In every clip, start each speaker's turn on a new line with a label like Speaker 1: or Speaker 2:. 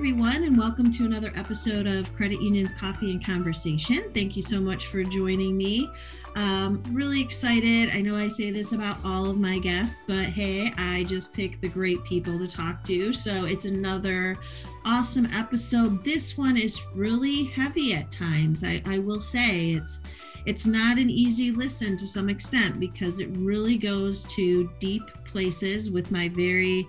Speaker 1: everyone, and welcome to another episode of Credit Union's Coffee and Conversation. Thank you so much for joining me. Um, really excited. I know I say this about all of my guests, but hey, I just pick the great people to talk to. So it's another awesome episode. This one is really heavy at times. I, I will say it's it's not an easy listen to some extent because it really goes to deep places with my very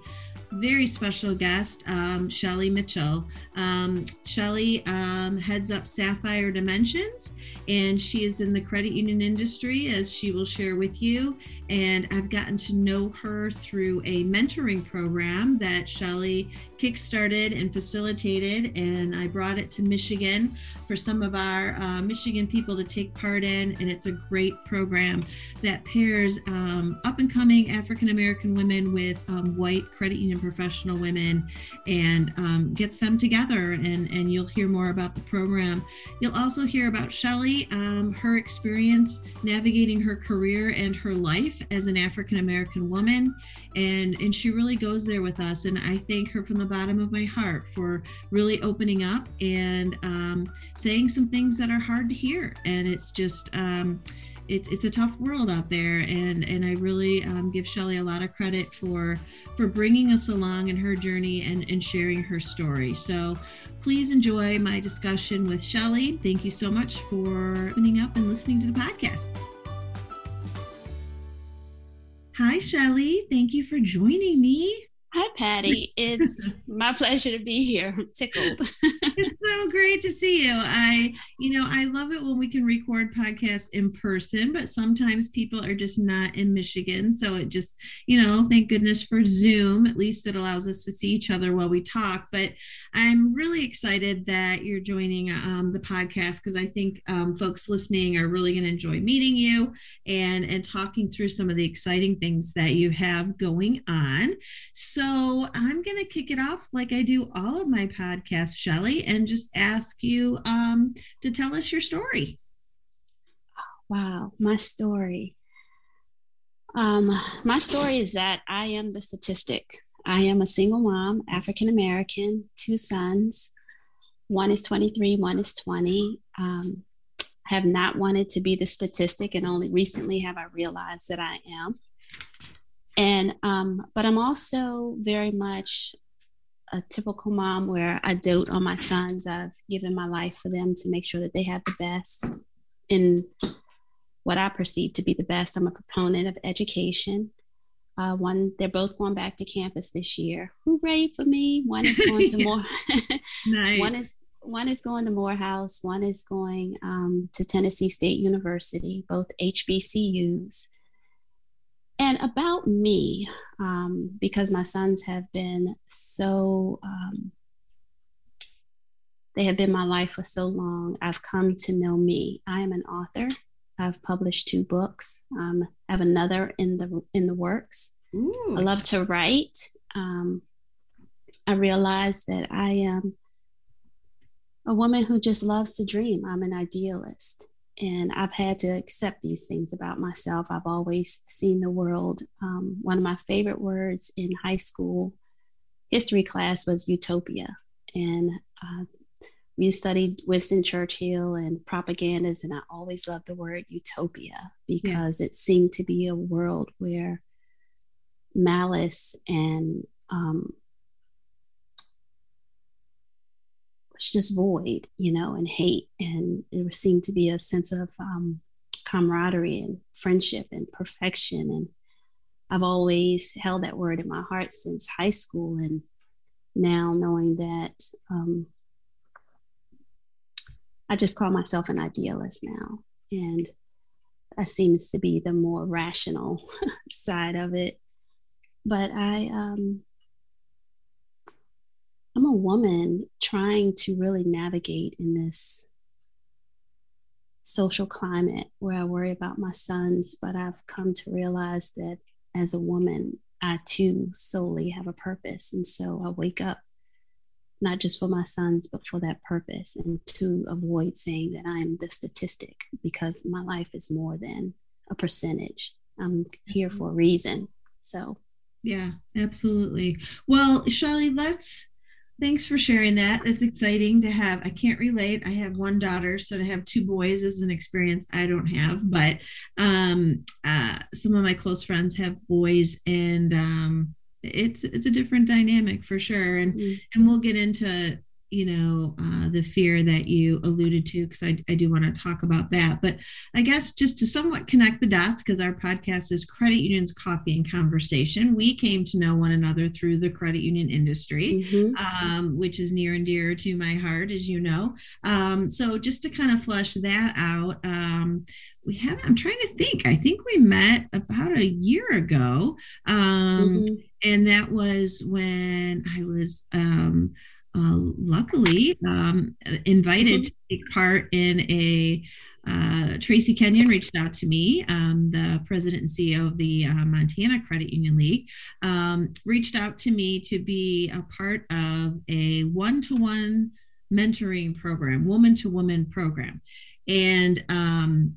Speaker 1: very special guest, um, Shelly Mitchell. Um, Shelly um, heads up Sapphire Dimensions, and she is in the credit union industry, as she will share with you. And I've gotten to know her through a mentoring program that Shelly kickstarted and facilitated, and I brought it to Michigan for some of our uh, Michigan people to take part in. And it's a great program that pairs um, up and coming African American women with um, white credit union professional women and um, gets them together. And, and you'll hear more about the program. You'll also hear about Shelly, um, her experience navigating her career and her life as an African American woman. And, and she really goes there with us. And I thank her from the bottom of my heart for really opening up and um, saying some things that are hard to hear. And it's just, um, it, it's a tough world out there and and i really um, give shelly a lot of credit for for bringing us along in her journey and and sharing her story so please enjoy my discussion with shelly thank you so much for opening up and listening to the podcast hi shelly thank you for joining me
Speaker 2: Hi, Patty. It's my pleasure to be here. I'm tickled.
Speaker 1: so great to see you. I, you know, I love it when we can record podcasts in person, but sometimes people are just not in Michigan. So it just, you know, thank goodness for Zoom. At least it allows us to see each other while we talk. But I'm really excited that you're joining um, the podcast because I think um, folks listening are really going to enjoy meeting you and and talking through some of the exciting things that you have going on. So so I'm going to kick it off like I do all of my podcasts, Shelly, and just ask you um, to tell us your story.
Speaker 2: Wow, my story. Um, my story is that I am the statistic. I am a single mom, African American, two sons. One is 23, one is 20. Um, have not wanted to be the statistic, and only recently have I realized that I am and um, but i'm also very much a typical mom where i dote on my sons. I've given my life for them to make sure that they have the best in what i perceive to be the best. I'm a proponent of education. Uh, one they're both going back to campus this year. Hooray for me. One is going to more nice. one is one is going to morehouse. One is going um, to tennessee state university both hbcus and about me, um, because my sons have been so, um, they have been my life for so long, I've come to know me. I am an author. I've published two books. Um, I have another in the in the works. Ooh. I love to write. Um, I realize that I am a woman who just loves to dream. I'm an idealist and I've had to accept these things about myself. I've always seen the world. Um, one of my favorite words in high school history class was utopia, and uh, we studied Winston Churchill and propagandas, and I always loved the word utopia because yeah. it seemed to be a world where malice and um, just void, you know, and hate. And there seemed to be a sense of um, camaraderie and friendship and perfection. And I've always held that word in my heart since high school. And now knowing that um, I just call myself an idealist now. And that seems to be the more rational side of it. But I, um, I'm a woman trying to really navigate in this social climate where I worry about my sons, but I've come to realize that as a woman, I too solely have a purpose. And so I wake up not just for my sons, but for that purpose and to avoid saying that I am the statistic because my life is more than a percentage. I'm here for a reason. So,
Speaker 1: yeah, absolutely. Well, Shelly, let's thanks for sharing that. It's exciting to have. I can't relate. I have one daughter, so to have two boys is an experience I don't have. But um, uh, some of my close friends have boys, and um, it's it's a different dynamic for sure. And mm-hmm. and we'll get into you know uh, the fear that you alluded to because I, I do want to talk about that but i guess just to somewhat connect the dots because our podcast is credit unions coffee and conversation we came to know one another through the credit union industry mm-hmm. um, which is near and dear to my heart as you know um, so just to kind of flesh that out um, we have i'm trying to think i think we met about a year ago um, mm-hmm. and that was when i was um, uh, luckily um, invited mm-hmm. to take part in a uh, Tracy Kenyon reached out to me, um, the president and CEO of the uh, Montana Credit Union League, um, reached out to me to be a part of a one to one mentoring program, woman to woman program. And, um,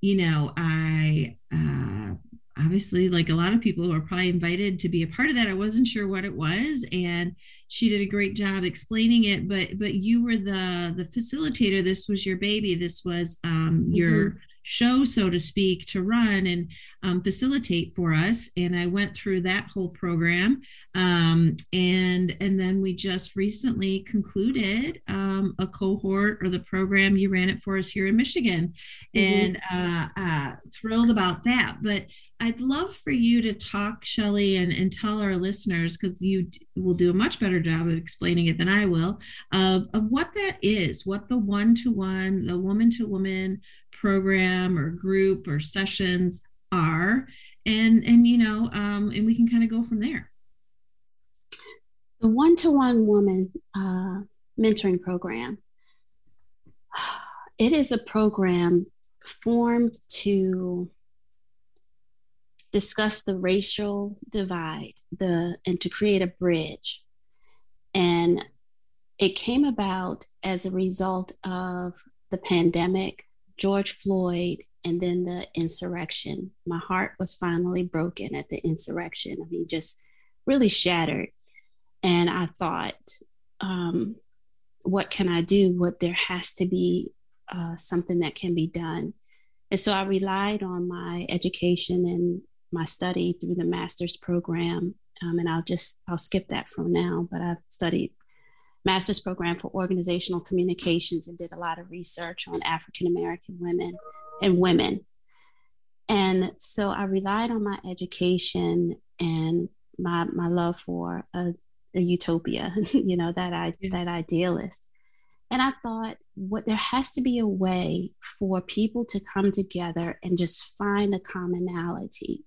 Speaker 1: you know, I, uh, obviously like a lot of people who are probably invited to be a part of that. I wasn't sure what it was and she did a great job explaining it but but you were the the facilitator. This was your baby. This was um, mm-hmm. your show so to speak to run and um, facilitate for us. And i went through that whole program um, and and then we just recently concluded um, a cohort or the program you ran it for us here in michigan. Mm-hmm. and uh, uh, thrilled about that. But I'd love for you to talk, Shelly, and, and tell our listeners, because you will do a much better job of explaining it than I will, of, of what that is, what the one to one, the woman to woman program or group or sessions are. And, and you know, um, and we can kind of go from there.
Speaker 2: The one to one woman uh, mentoring program, it is a program formed to discuss the racial divide the and to create a bridge and it came about as a result of the pandemic george floyd and then the insurrection. My heart was finally broken at the insurrection. I mean just really shattered. And i thought um, what can i do? What there has to be uh, something that can be done. And so i relied on my education and my study through the master's program. Um, and I'll just, I'll skip that for now, but I've studied master's program for organizational communications and did a lot of research on African American women and women. And so I relied on my education and my, my love for a, a utopia, you know, that I, yeah. that idealist. And I thought, what there has to be a way for people to come together and just find a commonality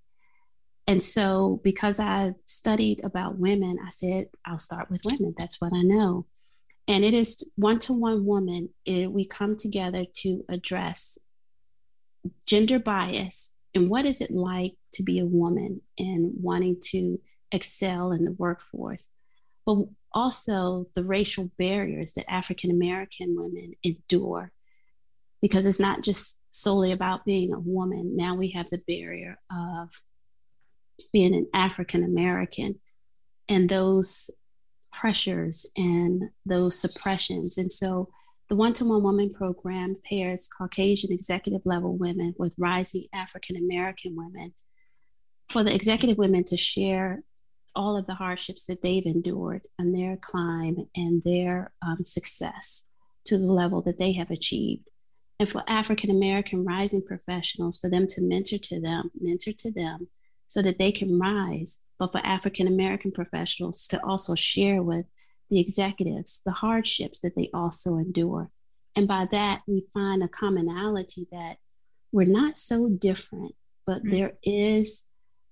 Speaker 2: and so, because I studied about women, I said, I'll start with women. That's what I know. And it is one to one woman. It, we come together to address gender bias and what is it like to be a woman and wanting to excel in the workforce, but also the racial barriers that African American women endure. Because it's not just solely about being a woman. Now we have the barrier of being an African American and those pressures and those suppressions. And so the one to one woman program pairs Caucasian executive level women with rising African American women for the executive women to share all of the hardships that they've endured and their climb and their um, success to the level that they have achieved. And for African American rising professionals, for them to mentor to them, mentor to them so that they can rise, but for African American professionals to also share with the executives the hardships that they also endure. And by that, we find a commonality that we're not so different, but mm-hmm. there is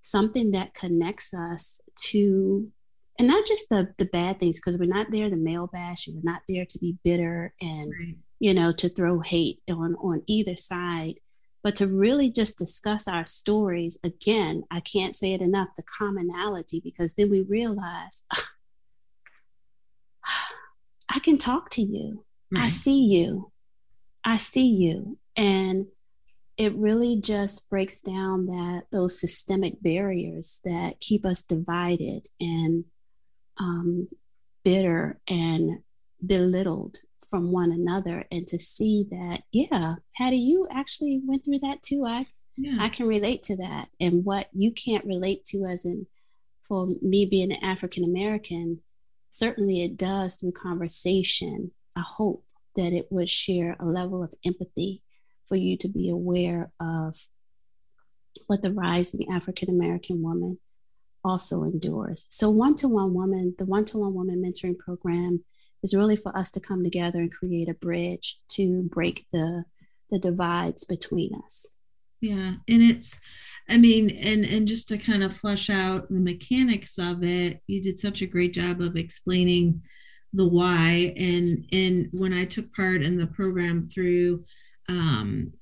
Speaker 2: something that connects us to and not just the the bad things because we're not there to male bash and we're not there to be bitter and right. you know to throw hate on on either side but to really just discuss our stories again i can't say it enough the commonality because then we realize i can talk to you. I see you. I see you. And it really just breaks down that those systemic barriers that keep us divided and um, bitter and belittled from one another and to see that yeah patty you actually went through that too. I yeah. i can relate to that. And what you can't relate to as in for me being an african american certainly it does through conversation i hope that it would share a level of empathy for you to be aware of what the rising african american woman also endures. So one-to-one woman the one-to-one woman mentoring program is really for us to come together and create a bridge to break the the divides between us.
Speaker 1: Yeah and it's i mean and and just to kind of flesh out the mechanics of it you did such a great job of explaining the why. And and when i took part in the program through um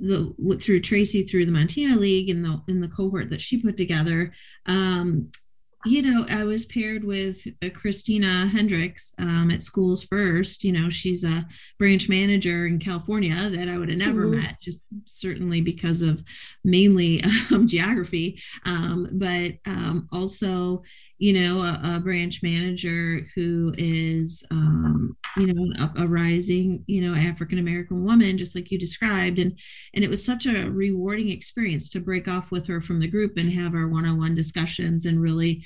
Speaker 1: the through Tracy through the Montana League and the in the cohort that she put together, um, you know, I was paired with uh, Christina Hendricks um, at Schools First. You know, she's a branch manager in California that I would have never mm-hmm. met, just certainly because of mainly um, geography, um, but um, also, you know, a, a, branch manager who is, um, you know, a, a rising, you know, African American woman, just like you described, and and it was such a rewarding experience to break off with her from the group and have our one-on-one discussions and really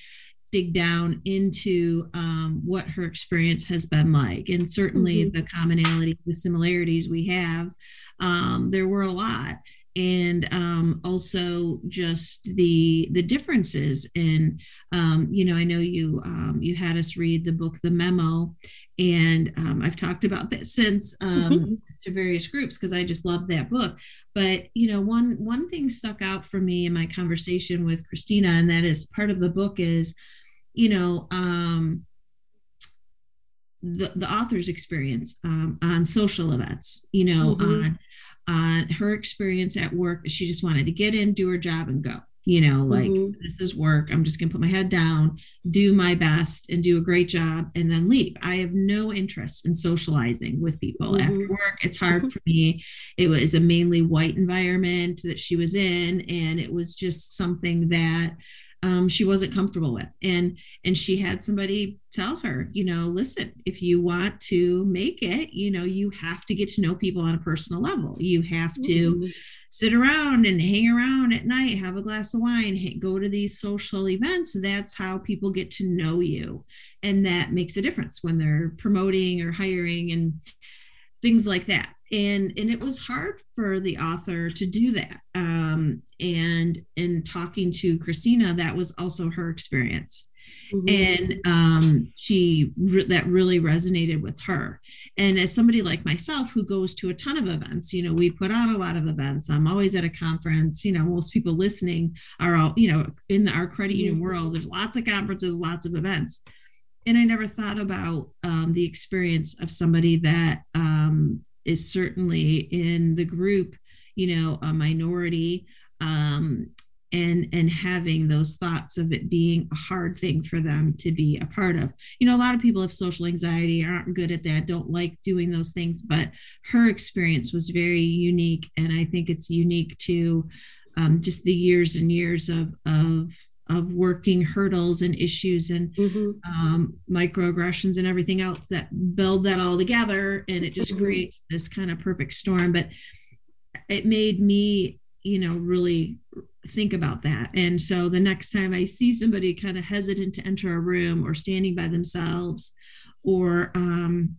Speaker 1: dig down into um, what her experience has been like. And certainly mm-hmm. the commonality, the similarities we have, um, there were a lot. And um, also just the the differences in, um, you know, I know you um, you had us read the book The Memo, and um, I've talked about that since mm-hmm. to various groups because I just love that book. But you know, one one thing stuck out for me in my conversation with Christina, and that is part of the book is you know, um, the, the author's experience um, on social events, you know, mm-hmm. on on her experience at work. She just wanted to get in, do her job, and go. You know, like mm-hmm. this is work. I'm just gonna put my head down, do my best, and do a great job, and then leave. I have no interest in socializing with people mm-hmm. after work. It's hard for me. It was a mainly white environment that she was in, and it was just something that um, she wasn't comfortable with. And and she had somebody tell her you know listen if you want to make it you know you have to get to know people on a personal level. You have to mm-hmm. sit around and hang around at night have a glass of wine go to these social events. That's how people get to know you. And that makes a difference when they're promoting or hiring and things like that and and it was hard for the author to do that um, and in talking to christina that was also her experience mm-hmm. and um, she re- that really resonated with her and as somebody like myself who goes to a ton of events you know we put on a lot of events i'm always at a conference you know most people listening are all you know in the, our credit union mm-hmm. world there's lots of conferences lots of events and I never thought about um, the experience of somebody that um, is certainly in the group, you know, a minority, um, and and having those thoughts of it being a hard thing for them to be a part of. You know, a lot of people have social anxiety, aren't good at that, don't like doing those things, but her experience was very unique, and I think it's unique to um, just the years and years of of of working hurdles and issues and mm-hmm. um, microaggressions and everything else that build that all together and it just mm-hmm. creates this kind of perfect storm but it made me you know really think about that and so the next time i see somebody kind of hesitant to enter a room or standing by themselves or um,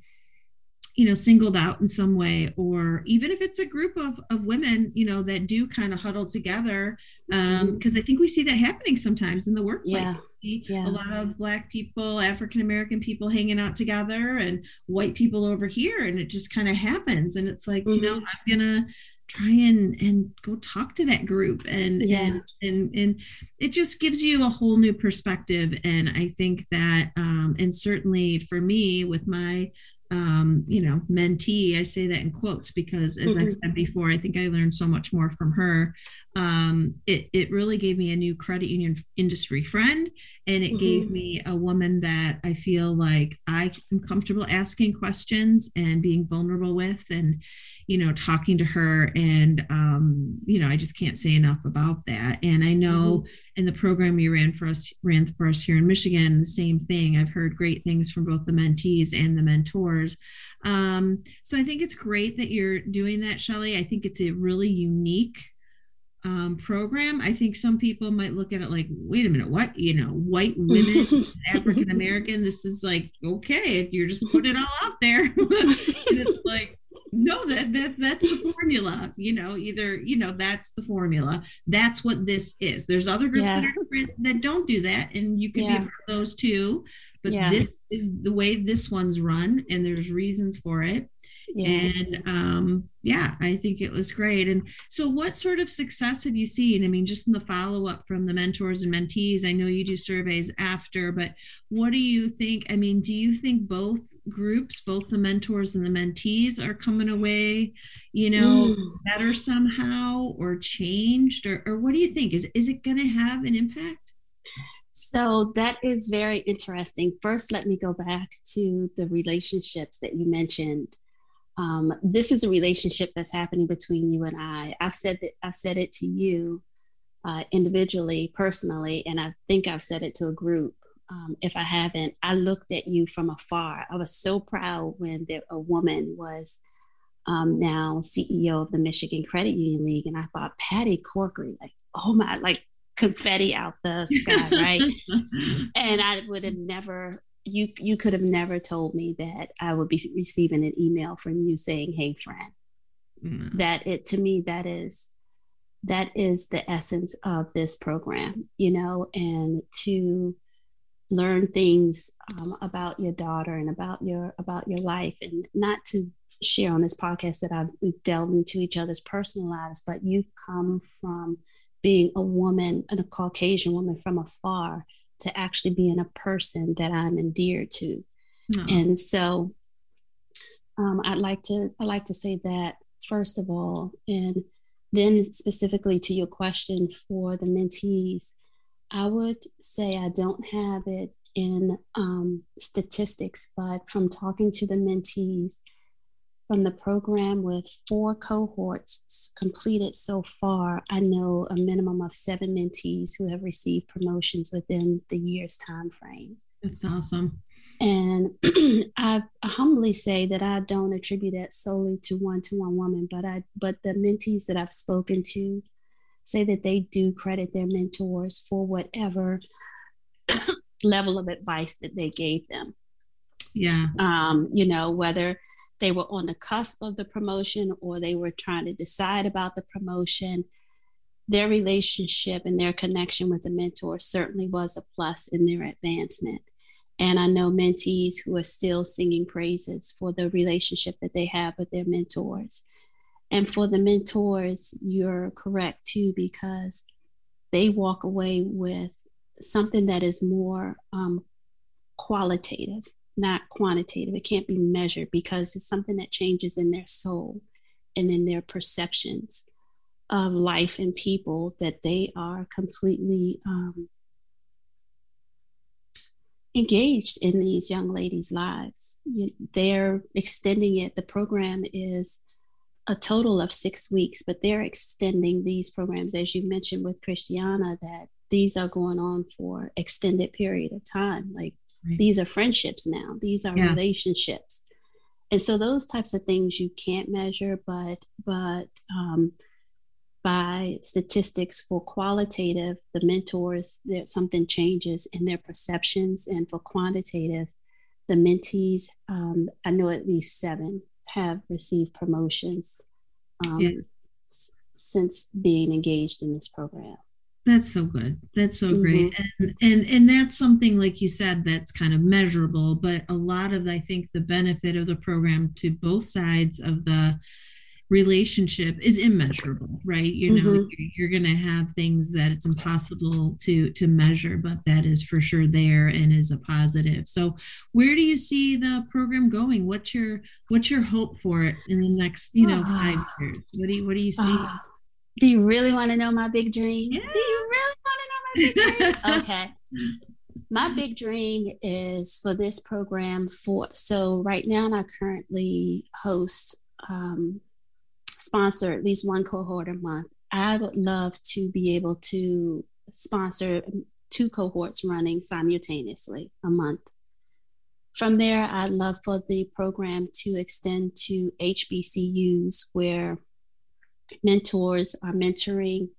Speaker 1: you know singled out in some way or even if it's a group of, of women you know that do kind of huddle together um because mm-hmm. i think we see that happening sometimes in the workplace yeah. see yeah. a lot of black people african american people hanging out together and white people over here and it just kind of happens and it's like mm-hmm. you know mm-hmm. i'm gonna try and and go talk to that group and yeah. and and and it just gives you a whole new perspective and i think that um and certainly for me with my um, you know, mentee. I say that in quotes because, as mm-hmm. I've said before, I think I learned so much more from her. Um, it, it really gave me a new credit union industry friend, and it mm-hmm. gave me a woman that I feel like I am comfortable asking questions and being vulnerable with, and you know, talking to her. And um, you know, I just can't say enough about that. And I know. Mm-hmm and the program you ran for us ran for us here in Michigan, the same thing. I've heard great things from both the mentees and the mentors. Um, so I think it's great that you're doing that, Shelly. I think it's a really unique um, program, I think some people might look at it like, wait a minute, what? You know, white women, African American, this is like, okay, if you're just putting it all out there. it's like, no, that, that that's the formula, you know, either, you know, that's the formula. That's what this is. There's other groups yeah. that are different that don't do that. And you can yeah. be a part of those too. But yeah. this is the way this one's run, and there's reasons for it yeah. and um, yeah i think it was great and so what sort of success have you seen i mean just in the follow-up from the mentors and mentees i know you do surveys after but what do you think i mean do you think both groups both the mentors and the mentees are coming away you know mm. better somehow or changed or, or what do you think is is it going to have an impact
Speaker 2: so that is very interesting. First, let me go back to the relationships that you mentioned um, this is a relationship that's happening between you and I. I've said that I've said it to you uh, individually, personally, and I think I've said it to a group. Um, if I haven't, I looked at you from afar. I was so proud when there, a woman was um, now CEO of the Michigan Credit Union League, and I thought Patty Corkery, like, oh my, like confetti out the sky, right? and I would have never you you could have never told me that I would be receiving an email from you saying, "Hey, friend." Mm-hmm. That it to me that is that is the essence of this program, you know, and to learn things um, about your daughter and about your about your life, and not to share on this podcast that I've we've delved into each other's personal lives, but you've come from being a woman and a Caucasian woman from afar to actually being a person that I'm endeared to. No. And so um, I'd like to I like to say that first of all, and then specifically to your question for the mentees, I would say I don't have it in um, statistics, but from talking to the mentees, from the program with four cohorts completed so far, I know a minimum of seven mentees who have received promotions within the year's time frame.
Speaker 1: That's awesome.
Speaker 2: And I humbly say that I don't attribute that solely to one to one woman, but I but the mentees that I've spoken to say that they do credit their mentors for whatever level of advice that they gave them.
Speaker 1: Yeah.
Speaker 2: Um, you know, whether they were on the cusp of the promotion or they were trying to decide about the promotion. Their relationship and their connection with the mentor certainly was a plus in their advancement. And I know mentees who are still singing praises for the relationship that they have with their mentors. And for the mentors, you're correct too, because they walk away with something that is more um, qualitative not quantitative. It can't be measured because it's something that changes in their soul and in their perceptions of life and people that they are completely um, engaged in these young ladies' lives. They're extending it. The program is a total of six weeks, but they're extending these programs, as you mentioned with Christiana, that these are going on for extended period of time, like Right. These are friendships now. These are yeah. relationships. And so those types of things you can't measure, but but um, by statistics for qualitative, the mentors, there something changes in their perceptions, and for quantitative, the mentees, um, I know at least seven have received promotions um, yeah. s- since being engaged in this program.
Speaker 1: That's so good. That's so mm-hmm. great. And and and that's something like you said that's kind of measurable, but a lot of I think the benefit of the program to both sides of the relationship is immeasurable, right? You know, mm-hmm. you're, you're going to have things that it's impossible to to measure, but that is for sure there and is a positive. So, where do you see the program going? What's your what's your hope for it in the next, you know, five years? What do you what do you see?
Speaker 2: Do you really want to know my big dream? Yeah. Do you really want to know my big dream? okay. My big dream is for this program for so right now I currently host um, sponsor at least one cohort a month. I would love to be able to sponsor two cohorts running simultaneously a month. From there, I'd love for the program to extend to HBCUs where mentors are mentoring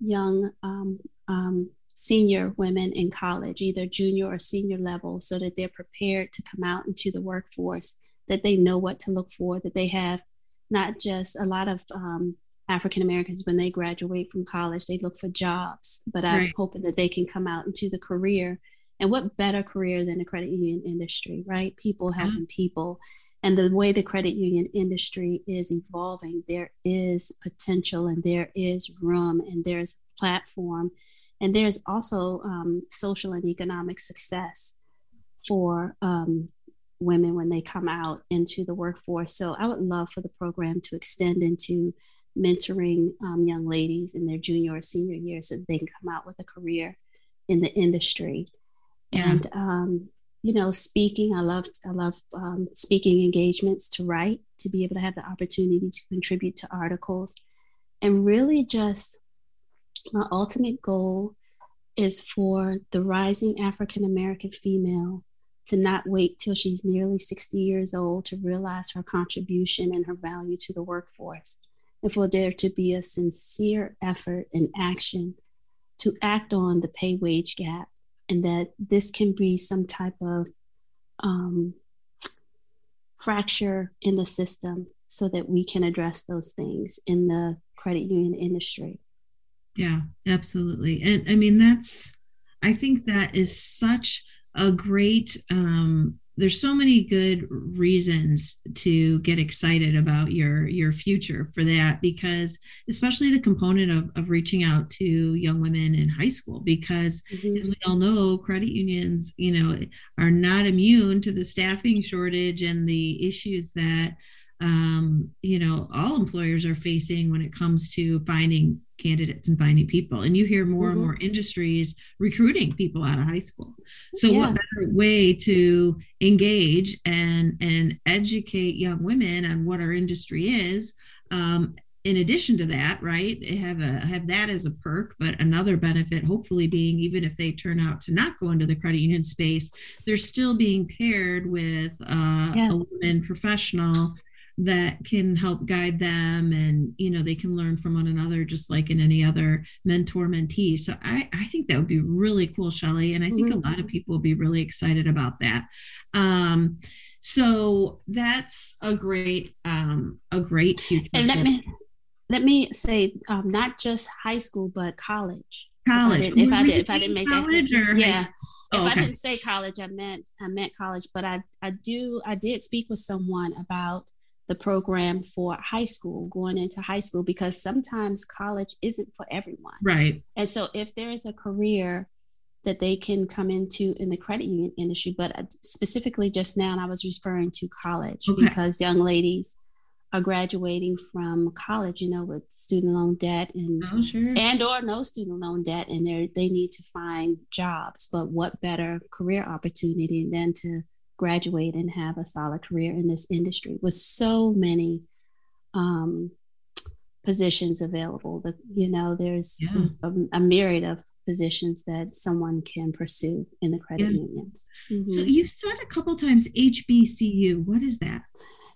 Speaker 2: young um, um, senior women in college, either junior or senior level, so that they're prepared to come out into the workforce, that they know what to look for, that they have not just a lot of um, African Americans when they graduate from college, they look for jobs, but I'm right. hoping that they can come out into the career. And what better career than the credit union industry, right? People helping yeah. people. And the way the credit union industry is evolving, there is potential and there is room and there's platform and there's also um, social and economic success for um, women when they come out into the workforce. So I would love for the program to extend into mentoring um, young ladies in their junior or senior year so they can come out with a career in the industry. Yeah. And um, you know, speaking, I love I love um, speaking engagements to write, to be able to have the opportunity to contribute to articles, and really just my ultimate goal is for the rising African American female to not wait till she's nearly 60 years old to realize her contribution and her value to the workforce and for there to be a sincere effort and action to act on the pay wage gap, and that this can be some type of um, fracture in the system so that we can address those things in the credit union industry.
Speaker 1: Yeah, absolutely. And I mean, that's, I think that is such a great um, there's so many good reasons to get excited about your your future for that because especially the component of, of reaching out to young women in high school because mm-hmm. as we all know credit unions you know are not immune to the staffing shortage and the issues that um, you know all employers are facing when it comes to finding candidates and finding people and you hear more mm-hmm. and more industries recruiting people out of high school so yeah. what better way to engage and and educate young women on what our industry is um, in addition to that right have a have that as a perk but another benefit hopefully being even if they turn out to not go into the credit union space they're still being paired with uh, yeah. a woman professional that can help guide them and you know they can learn from one another just like in any other mentor mentee. So i i think that would be really cool shelly and i think mm-hmm. a lot of people will be really excited about that. Um so that's a great um a great future
Speaker 2: and let me let me say um, not just high school but college.
Speaker 1: College
Speaker 2: if i, did, if I, did, if I didn't make college that yeah. if oh, okay. I didn't say college, I meant I meant college, but I I do I did speak with someone about the program for high school, going into high school, because sometimes college isn't for everyone.
Speaker 1: Right.
Speaker 2: And so if there is a career that they can come into in the credit union industry, but uh, specifically just now, and I was referring to college okay. because young ladies are graduating from college, you know, with student loan debt and
Speaker 1: oh, sure.
Speaker 2: and or no student loan debt, and they they need to find jobs. But what better career opportunity than to graduate and have a solid career in this industry with so many um, positions available. The, you know, there's yeah. a, a, myriad of positions that someone can pursue in the credit yeah. unions.
Speaker 1: Mm-hmm. So you've said a couple times HBCU. What is that?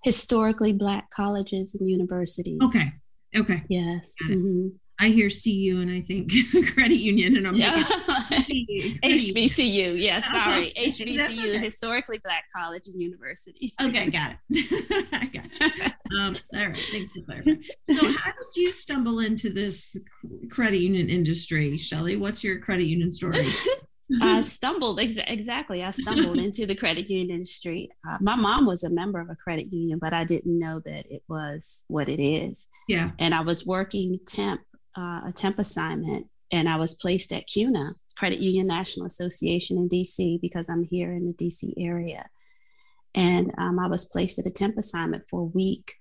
Speaker 2: Historically Black colleges and universities.
Speaker 1: Okay. Okay.
Speaker 2: Yes. Mm-hmm.
Speaker 1: I hear CU and I think credit union, and I'm yeah.
Speaker 2: HBCU. Yes, sorry, HBCU, okay. historically black college and university.
Speaker 1: Okay, got it. I got it. Um, all right, thanks for clarifying. So, how did you stumble into this credit union industry, Shelly? What's your credit union story?
Speaker 2: I stumbled ex- exactly. I stumbled into the credit union industry. Uh, my mom was a member of a credit union, but I didn't know that it was what it is.
Speaker 1: Yeah.
Speaker 2: And I was working temp uh, a temp assignment and I was placed at CUNA, Credit Union National Association in DC, because I'm here in the DC area. And um, I was placed at a temp assignment for a week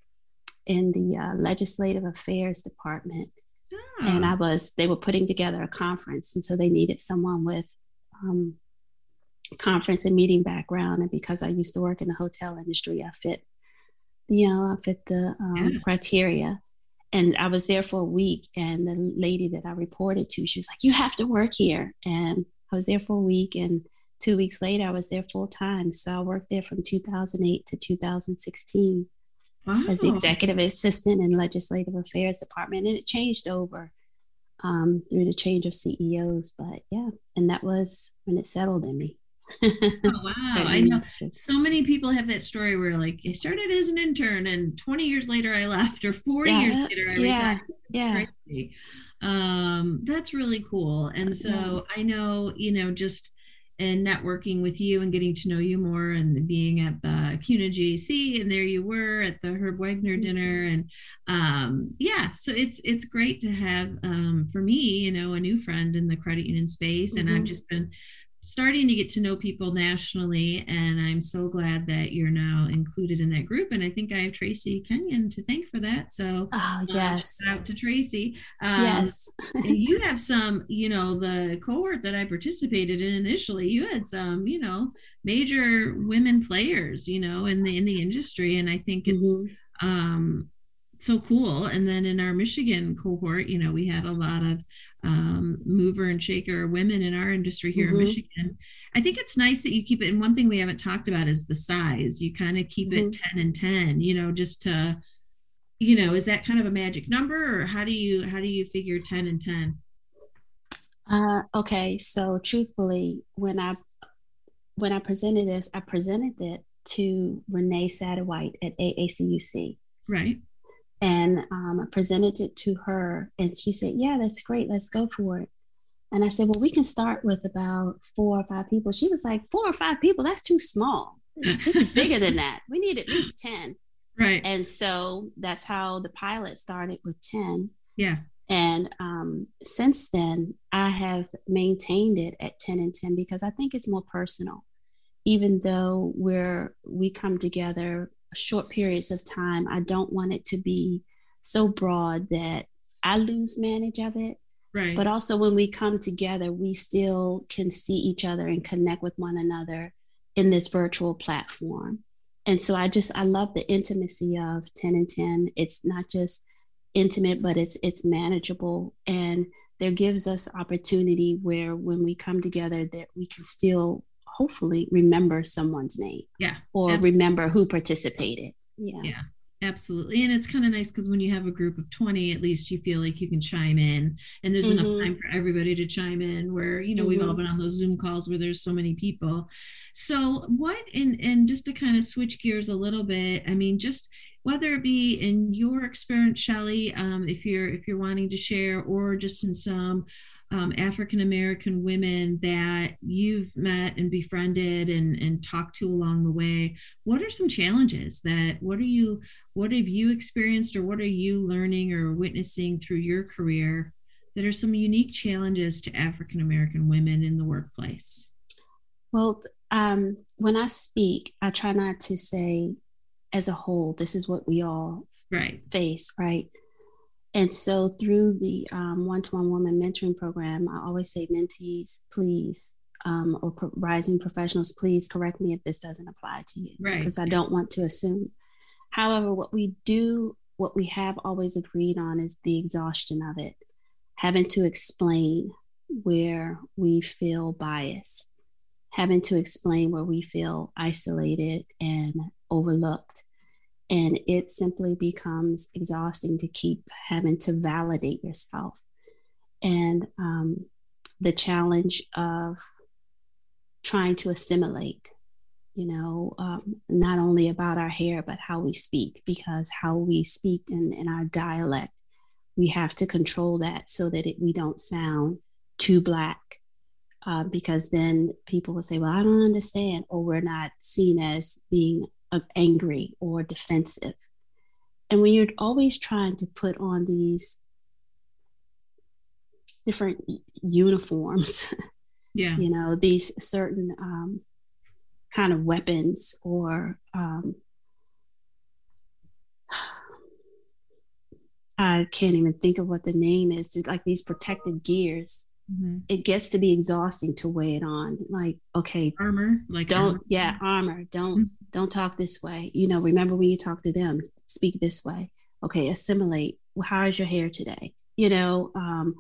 Speaker 2: in the uh, Legislative Affairs Department. Oh. And I was, they were putting together a conference. And so they needed someone with um, conference and meeting background. And because I used to work in the hotel industry, I fit, you know, I fit the um, yeah. criteria. And I was there for a week. And the lady that I reported to, she was like, "You have to work here." And I was there for a week, and two weeks later, I was there full time. So I worked there from 2008 to 2016 wow. as the executive assistant in legislative affairs department, and it changed over um, through the change of CEOs. But yeah, and that was when it settled in me.
Speaker 1: Oh, wow. I know so many people have that story where like I started as an intern and 20 years later I left or 40 yeah, years later I
Speaker 2: yeah, Yeah.
Speaker 1: Crazy. Um, that's really cool. And so yeah. I know, you know, just and networking with you and getting to know you more and being at the CUNA GAC and there you were at the Herb Wegner mm-hmm. dinner and um, yeah so it's it's great to have um, for me you know a new friend in the credit union space and mm-hmm. I've just been starting to get to know people nationally and i'm so glad that you're now included in that group and i think i have tracy kenyon to thank for that so
Speaker 2: oh, yes
Speaker 1: uh, out to tracy
Speaker 2: um, yes
Speaker 1: you have some you know the cohort that i participated in initially you had some you know major women players you know in the in the industry and i think it's mm-hmm. um so cool. And then in our Michigan cohort, you know, we had a lot of um, mover and shaker women in our industry here mm-hmm. in Michigan. I think it's nice that you keep it. And one thing we haven't talked about is the size. You kind of keep mm-hmm. it 10 and 10, you know, just to, you know, is that kind of a magic number or how do you, how do you figure 10 and 10?
Speaker 2: Uh, okay. So truthfully, when I, when I presented this, I presented it to Renee Sattiewhite at AACUC.
Speaker 1: Right
Speaker 2: and um, I presented it to her, and she said, "Yeah, that's great. Let's go for it." And I said, "Well, we can start with about four or five people." She was like, four or five people? That's too small. This, this is bigger than that. We need at least ten."
Speaker 1: Right.
Speaker 2: And so that's how the pilot started with ten.
Speaker 1: Yeah.
Speaker 2: And um, since then, I have maintained it at ten and ten because I think it's more personal. Even though we're we come together short periods of time. I don't want it to be so broad that I lose manage of it.
Speaker 1: Right.
Speaker 2: But also when we come together, we still can see each other and connect with one another in this virtual platform. And so I just I love the intimacy of 10 and 10. It's not just intimate, but it's it's manageable and there gives us opportunity where when we come together that we can still hopefully remember someone's name.
Speaker 1: Yeah.
Speaker 2: Or absolutely. remember who participated.
Speaker 1: Yeah. Yeah. Absolutely. And it's kind of nice because when you have a group of 20, at least you feel like you can chime in and there's mm-hmm. enough time for everybody to chime in where, you know, mm-hmm. we've all mm-hmm. been on those Zoom calls where there's so many people. So what and and just to kind of switch gears a little bit, I mean, just whether it be in your experience, Shelly, um, if you're if you're wanting to share, or just in some um, African American women that you've met and befriended and, and talked to along the way, what are some challenges that what are you what have you experienced or what are you learning or witnessing through your career that are some unique challenges to African American women in the workplace?
Speaker 2: Well, um, when I speak, I try not to say as a whole, this is what we all
Speaker 1: right.
Speaker 2: face, right? And so through the um, one-to-one woman mentoring program, I always say mentees, please, um, or pro- rising professionals, please correct me if this doesn't apply to you,
Speaker 1: right?
Speaker 2: Because I don't want to assume. However, what we do, what we have always agreed on, is the exhaustion of it, having to explain where we feel bias, having to explain where we feel isolated and overlooked and it simply becomes exhausting to keep having to validate yourself. And um, the challenge of trying to assimilate, you know, um, not only about our hair, but how we speak, because how we speak in, in our dialect, we have to control that so that it, we don't sound too black. Uh, because then people will say, Well, I don't understand, or we're not seen as being angry or defensive. And when you're always trying to put on these different uniforms,
Speaker 1: yeah,
Speaker 2: you know, these certain um, kind of weapons or um, I can't even think of what the name is, like these protective gears mm-hmm. it gets to be exhausting to weigh it on. Like, okay,
Speaker 1: armor, like
Speaker 2: don't,
Speaker 1: armor.
Speaker 2: yeah, armor. Don't, mm-hmm. don't talk this way. You know, remember when you talk to them, speak this way. Okay, assimilate. how is your hair today? You know, um,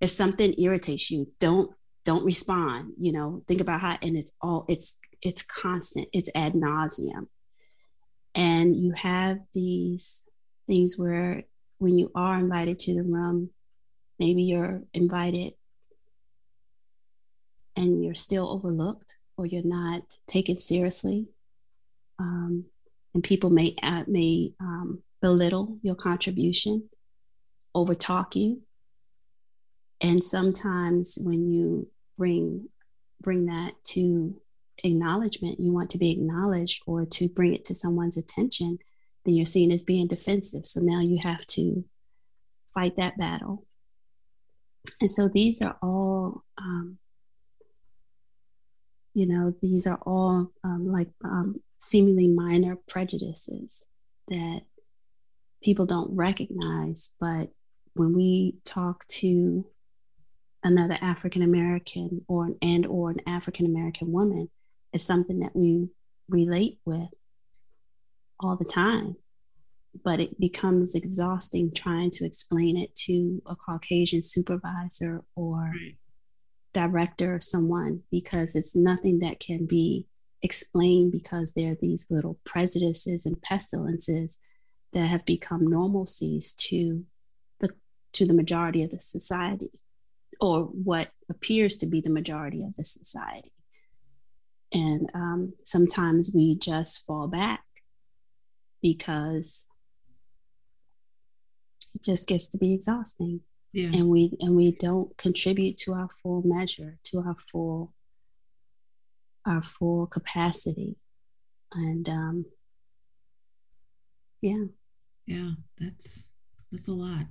Speaker 2: if something irritates you, don't don't respond. You know, think about how, and it's all it's it's constant. It's ad nauseum, and you have these things where when you are invited to the room, maybe you're invited and you're still overlooked or you're not taken seriously. Um, and people may uh, may um, belittle your contribution, overtalk you, and sometimes when you bring bring that to acknowledgement, you want to be acknowledged or to bring it to someone's attention, then you're seen as being defensive. So now you have to fight that battle. And so these are all, um, you know, these are all um, like um, seemingly minor prejudices that people don't recognize. But when we talk to another African American or and or an African American woman, it's something that we relate with all the time. But it becomes exhausting trying to explain it to a Caucasian supervisor or right. Director or someone because it's nothing that can be explained because there are these little prejudices and pestilences that have become normalcies to the to the majority of the society or what appears to be the majority of the society. And um, sometimes we just fall back because it just gets to be exhausting yeah. and we and we don't contribute to our full measure to our full our full capacity. And um yeah.
Speaker 1: Yeah that's that's a lot.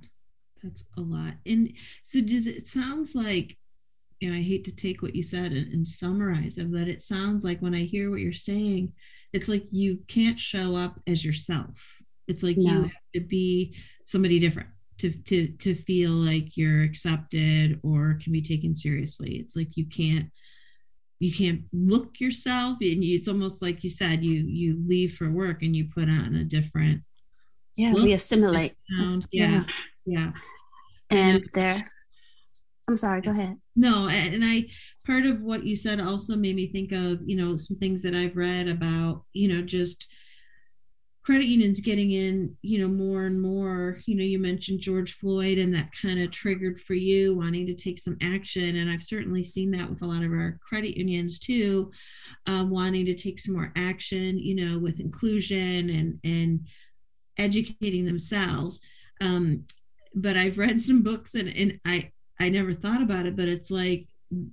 Speaker 1: That's a lot. And so does it sounds like you know i hate to take what you said and, and summarize it but it sounds like when i hear what you're saying it's like you can't show up as yourself. It's like no. you have to be somebody different to to to feel like you're accepted or can be taken seriously. It's like you can't you can't look yourself and you, it's almost like you said you you leave for work and you put on a different
Speaker 2: yeah look, we assimilate
Speaker 1: yeah. yeah, yeah.
Speaker 2: and there i'm sorry go ahead.
Speaker 1: No and i part of what you said also made me think of you know some things that i've read about you know just credit unions getting in you know more and more. You know you mentioned george floyd and that kind of triggered for you wanting to take some action. And i've certainly seen that with a lot of our credit unions too um, wanting to take some more action you know with inclusion and and educating themselves. Um, but i've read some books and and i i never thought about it but it's like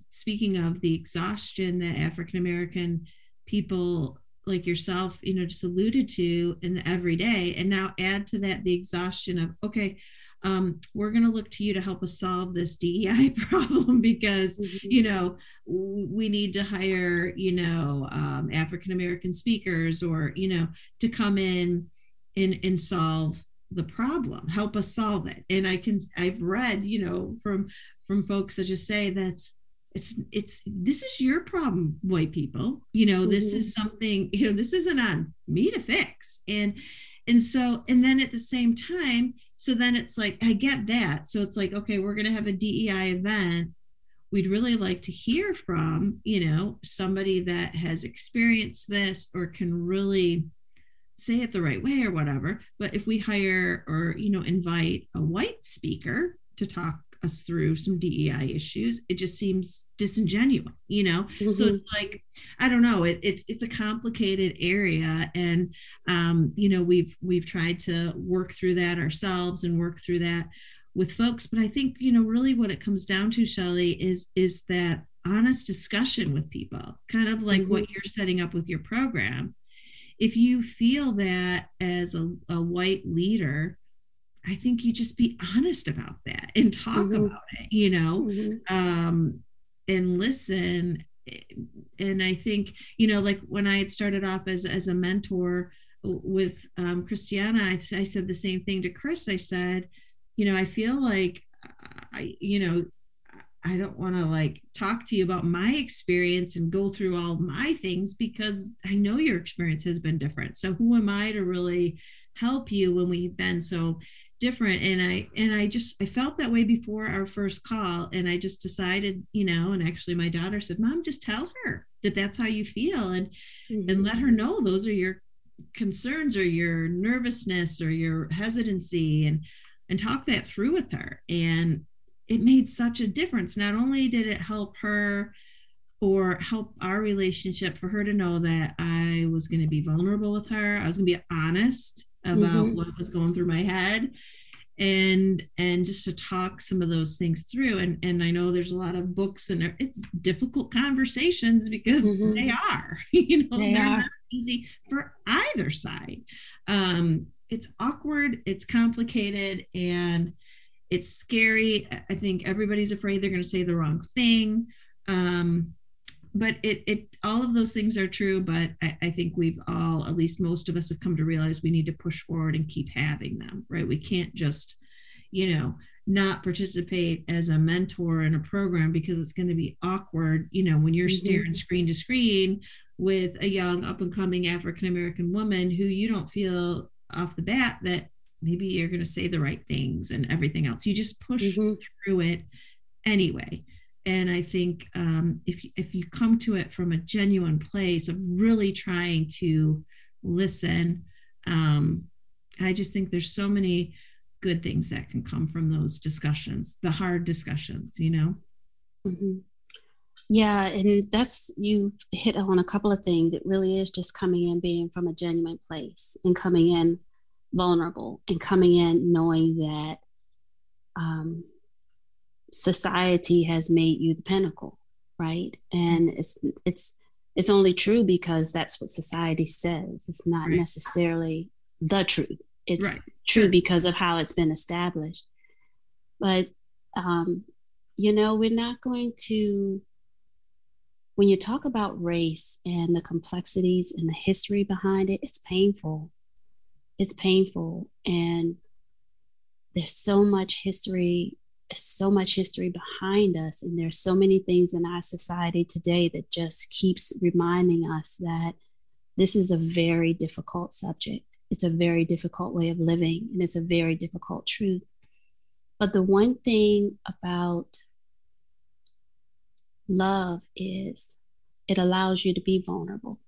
Speaker 1: speaking of the exhaustion that african american people like yourself you know just alluded to in the everyday and now add to that the exhaustion of okay um, we're going to look to you to help us solve this DEI problem because mm-hmm. you know we need to hire you know um, African American speakers or you know to come in and and solve the problem help us solve it and I can I've read you know from from folks that just say that's it's it's this is your problem white people. You know mm-hmm. this is something you know this isn't on me to fix. And and so and then at the same time so then it's like i get that. So it's like okay we're going to have a dei event. We'd really like to hear from you know somebody that has experienced this or can really say it the right way or whatever. But if we hire or you know invite a white speaker to talk us through some DEI issues. It just seems disingenuous, you know. Mm-hmm. So it's like I don't know. It, it's it's a complicated area, and um, you know we've we've tried to work through that ourselves and work through that with folks. But I think you know really what it comes down to, Shelly, is is that honest discussion with people, kind of like mm-hmm. what you're setting up with your program. If you feel that as a, a white leader, I think you just be honest about that and talk mm-hmm. about it, you know, mm-hmm. um, and listen. And I think, you know, like when I had started off as, as a mentor with um, Christiana, I, I said the same thing to Chris. I said, you know, I feel like, I, you know, I don't want to like talk to you about my experience and go through all my things because I know your experience has been different. So who am I to really help you when we've been so different and i and i just i felt that way before our first call and i just decided you know and actually my daughter said mom just tell her that that's how you feel and mm-hmm. and let her know those are your concerns or your nervousness or your hesitancy and and talk that through with her and it made such a difference not only did it help her or help our relationship for her to know that i was going to be vulnerable with her i was going to be honest about mm-hmm. what was going through my head and and just to talk some of those things through. And and i know there's a lot of books and it's difficult conversations because mm-hmm. they are you know they are. not easy for either side. Um it's awkward it's complicated and it's scary. I think everybody's afraid they're going to say the wrong thing. Um but it it all of those things are true but I, I, think we've all at least most of us have come to realize we need to push forward and keep having them right we can't just you know not participate as a mentor in a program because it's going to be awkward you know when you're mm-hmm. staring screen to screen with a young up and coming african american woman who you don't feel off the bat that maybe you're going to say the right things and everything else you just push mm-hmm. through it anyway and i think um, if, if you come to it from a genuine place of really trying to listen um, i just think there's so many good things that can come from those discussions the hard discussions you know
Speaker 2: mm-hmm. yeah and that's you hit on a couple of things it really is just coming in being from a genuine place and coming in vulnerable and coming in knowing that um, society has made you the pinnacle right? And it's it's it's only true because that's what society says. It's not right. necessarily the truth. It's right. true because of how it's been established. But um you know we're not going to when you talk about race and the complexities and the history behind it it's painful. It's painful. And there's so much history so much history behind us and there's so many things in our society today that just keeps reminding us that this is a very difficult subject. It's a very difficult way of living and it's a very difficult truth. But the one thing about love is it allows you to be vulnerable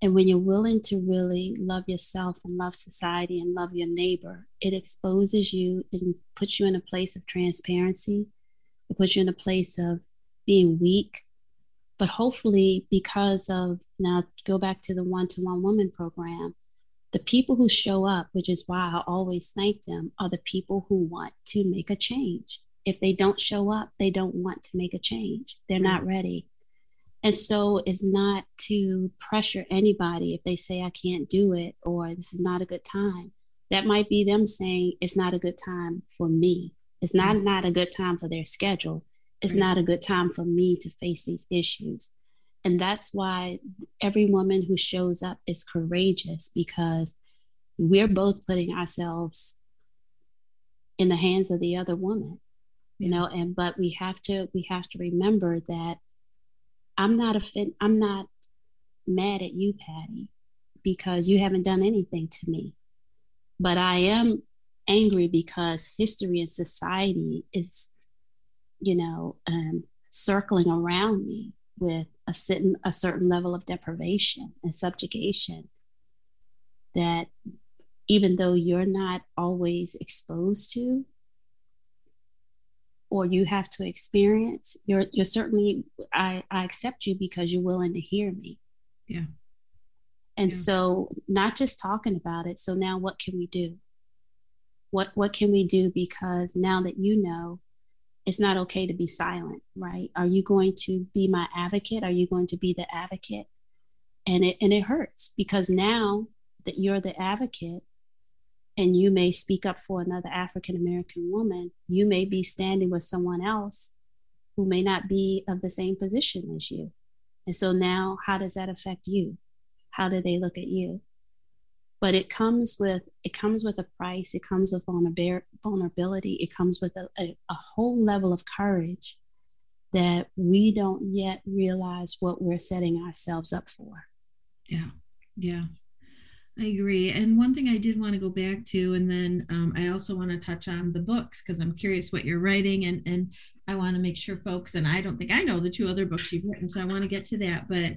Speaker 2: and when you're willing to really love yourself and love society and love your neighbor, it exposes you and puts you in a place of transparency. It puts you in a place of being weak. But hopefully, because of now, go back to the one to one woman program, the people who show up, which is why I always thank them, are the people who want to make a change. If they don't show up, they don't want to make a change. They're not mm. ready. And so it's not to pressure anybody if they say, I can't do it or this is not a good time. That might be them saying, it's not a good time for me. It's not, mm-hmm. not a good time for their schedule. It's right. not a good time for me to face these issues. And that's why every woman who shows up is courageous because we're both putting ourselves in the hands of the other woman you know and but we have to we have to remember that I'm not offend I'm not mad at you, Patty, because you haven't done anything to me. But I am angry because history and society is, you know, um, circling around me with a certain a certain level of deprivation and subjugation that even though you're not always exposed to or you have to experience you're you're certainly i i accept you because you're willing to hear me.
Speaker 1: Yeah.
Speaker 2: And yeah. so not just talking about it so now what can we do? What what can we do? Because now that you know it's not okay to be silent right? Are you going to be my advocate? Are you going to be the advocate? And it and it hurts because now that you're the advocate and you may speak up for another African American woman, you may be standing with someone else who may not be of the same position as you. And so now, how does that affect you? How do they look at you? But it comes with it comes with a price. It comes with vulnerability. It comes with a, a, a whole level of courage that we don't yet realize what we're setting ourselves up for.
Speaker 1: Yeah, yeah. I agree. And one thing I did want to go back to, and then um, I also want to touch on the books because I'm curious what you're writing, and and I want to make sure folks, and I don't think I know the two other books you've written, so I want to get to that. But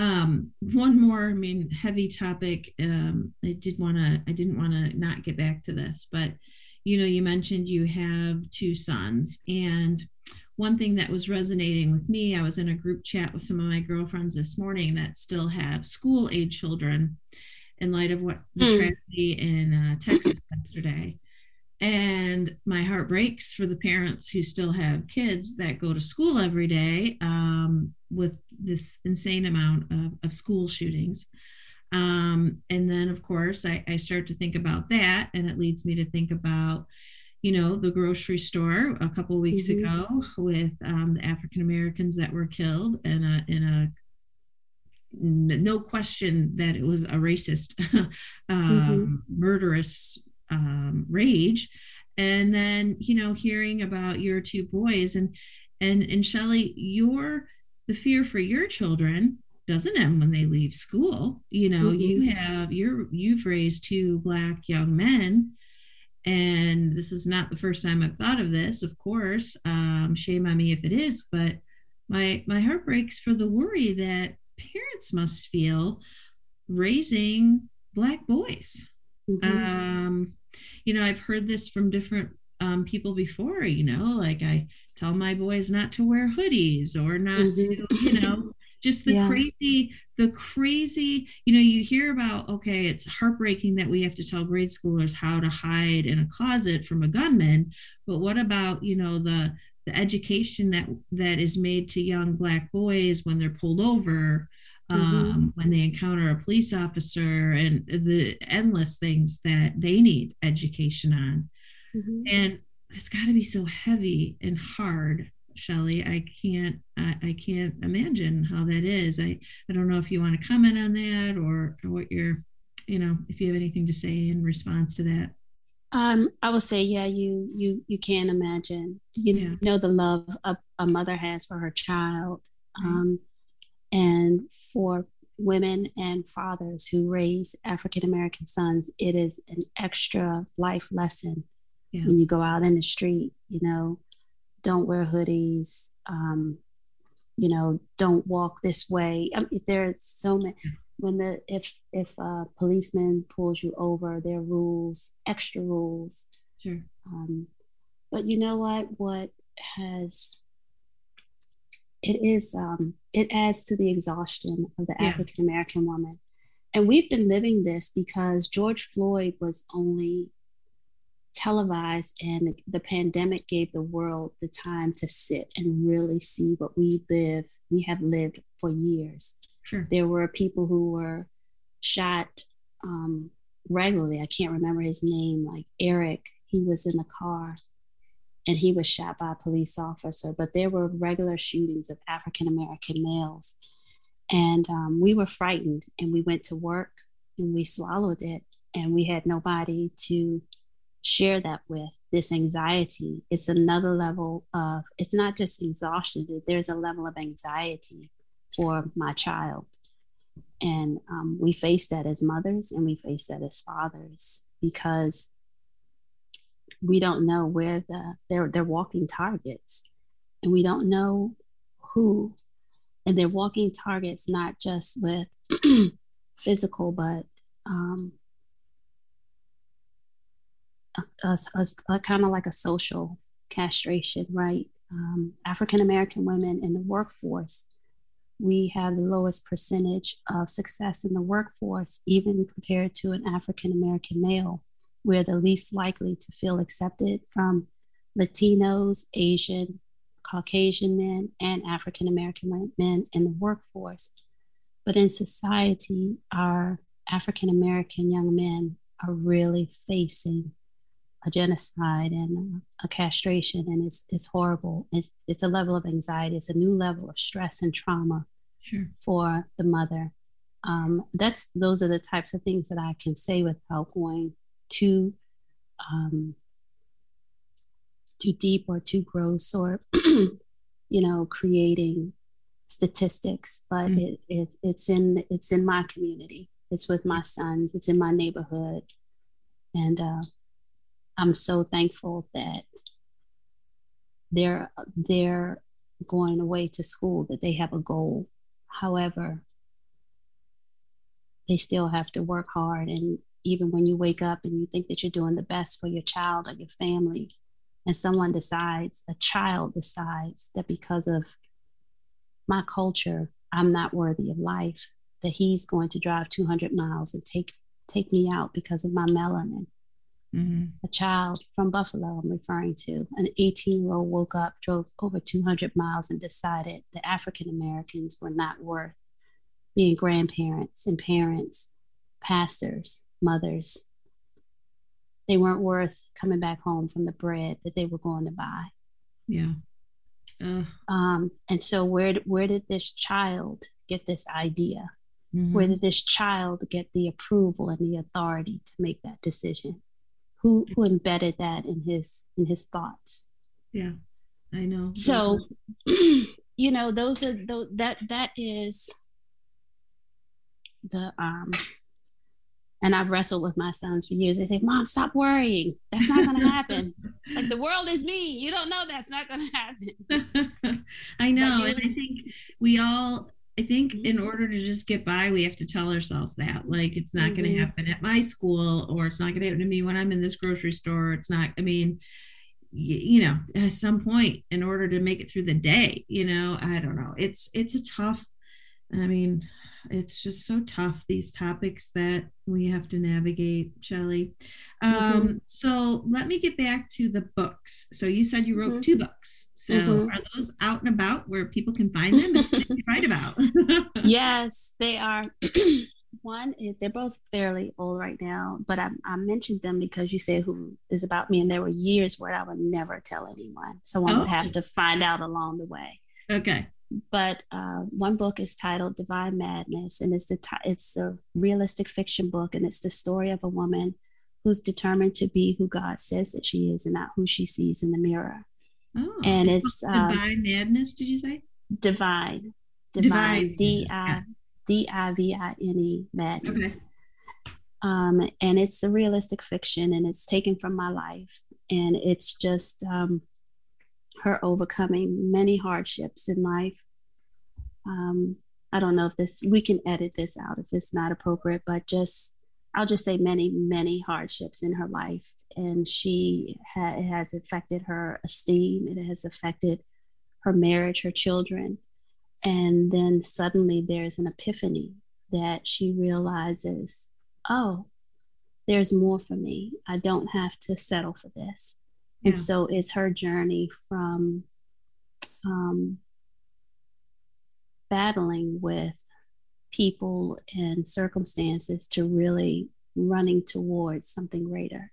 Speaker 1: um, one more, I mean, heavy topic. Um, I did want to, I didn't want to not get back to this, but you know, you mentioned you have two sons, and one thing that was resonating with me, I was in a group chat with some of my girlfriends this morning that still have school age children in light of what the mm. tragedy in uh, Texas yesterday. And my heart breaks for the parents who still have kids that go to school every day um, with this insane amount of, of school shootings. Um, and then, of course, I, I start to think about that, and it leads me to think about you know the grocery store a couple weeks mm-hmm. ago with um, the African Americans that were killed in a in a no question that it was a racist, um, mm-hmm. murderous um, rage. And then, you know, hearing about your two boys and and and Shelly, your the fear for your children doesn't end when they leave school. You know, mm-hmm. you have you're you've raised two black young men and this is not the first time I've thought of this, of course. Um, shame on me if it is, but my my heart breaks for the worry that parents must feel raising black boys. Mm-hmm. Um, you know, I've heard this from different um, people before, you know, like I tell my boys not to wear hoodies or not mm-hmm. to, you know, just the yeah. crazy, the crazy, you know, you hear about, okay, it's heartbreaking that we have to tell grade schoolers how to hide in a closet from a gunman. But what about, you know, the, the education that that is made to young black boys when they're pulled over mm-hmm. um, mm-hmm. when they encounter a police officer and the endless things that they need education on mm-hmm. and it's got to be so heavy and hard Shelly. I can't I, I, can't imagine how that is. I, I don't know if you want to comment on that or, or what you're, you know, if you have anything to say in response to that.
Speaker 2: Um, I would say, yeah, you you you can imagine. You yeah. know the love a, a, mother has for her child, um, and for women and fathers who raise African American sons, it is an extra life lesson yeah. when you go out in the street. You know, don't wear hoodies. Um, you know, don't walk this way. I mean, there's so many when the if if a policeman pulls you over, there are rules, extra rules.
Speaker 1: Sure.
Speaker 2: Um, but you know what? What has it is um, it adds to the exhaustion of the yeah. African American woman, and we've been living this because George Floyd was only televised, and the pandemic gave the world the time to sit and really see what we live we have lived for years
Speaker 1: Sure.
Speaker 2: There were people who were shot um, regularly. I can't remember his name, like Eric. He was in the car and he was shot by a police officer. But there were regular shootings of African American males. And um, we were frightened and we went to work and we swallowed it. And we had nobody to share that with this anxiety. It's another level of, it's not just exhaustion, there's a level of anxiety for my child. And um, we face that as mothers and we face that as fathers because we don't know where the they're they're walking targets and we don't know who and they're walking targets not just with physical but um, a, a, a kind of like a social castration right um, african american women in the workforce we have the lowest percentage of success in the workforce, even compared to an African American male. We're the least likely to feel accepted from Latinos, Asian, Caucasian men, and African American men in the workforce. But in society, our African American young men are really facing a genocide and a castration, and it's it's horrible. It's it's a level of anxiety. It's a new level of stress and trauma
Speaker 1: sure.
Speaker 2: for the mother. Um, that's those are the types of things that I can say without going too um, too deep or too gross or you know creating statistics. But mm-hmm. it, it it's in it's in my community It's with my sons. It's in my neighborhood, and uh, I'm so thankful that they're they're going away to school. That they have a goal. However, they still have to work hard, and even when you wake up and you think that you're doing the best for your child or your family, and someone decides, a child decides that because of my culture, I'm not worthy of life, that he's going to drive 200 miles and take take me out because of my melanin. Mm-hmm. A child from Buffalo, I'm referring to, an 18 year old woke up, drove over 200 miles, and decided that African Americans were not worth being grandparents and parents, pastors, mothers. They weren't worth coming back home from the bread that they were going to buy.
Speaker 1: Yeah.
Speaker 2: Uh. Um, and so where where did this child get this idea? Mm-hmm. Where did this child get the approval and the authority to make that decision? Who who embedded that in his in his thoughts?
Speaker 1: Yeah, I know.
Speaker 2: So, you know, those are those, that that is the um and I've wrestled with my sons for years. They say, Mom, stop worrying. That's not going to happen. it's like the world is me. You don't know that's not going to happen.
Speaker 1: I know. and I think we all, I think in mm-hmm. order to just get by, we have to tell ourselves that. Like, it's not mm-hmm. going to happen at my school, or it's not going to happen to me when I'm in this grocery store. It's not, I mean, you know, at some point, in order to make it through the day, you know, I don't know. It's, it's a tough, I mean, it's just so tough these topics that we have to navigate shelly um, mm-hmm. so let me get back to the books so you said you wrote mm-hmm. two books so mm-hmm. are those out and about where people can find them and write about
Speaker 2: yes they are one is they're both fairly old right now but I, I, mentioned them because you said who is about me and there were years where i would never tell anyone someone oh. would have to find out along the way
Speaker 1: okay
Speaker 2: but uh, one book is titled Divine Madness, and it's the t- it's a realistic fiction book, and it's the story of a woman who's determined to be who God says that she is, and not who she sees in the mirror. Oh, and it's
Speaker 1: uh, Divine Madness. Did you say
Speaker 2: Divine? Divine. D I D I V I N E Madness. Okay. Um, and it's a realistic fiction, and it's taken from my life, and it's just um, her overcoming many hardships in life. Um, I don't know if this, we can edit this out if it's not appropriate, but just, I'll just say many, many hardships in her life. And she ha- it has affected her esteem, it has affected her marriage, her children. And then suddenly there's an epiphany that she realizes, oh, there's more for me. I don't have to settle for this. And so it's her journey from um, battling with people and circumstances to really running towards something greater.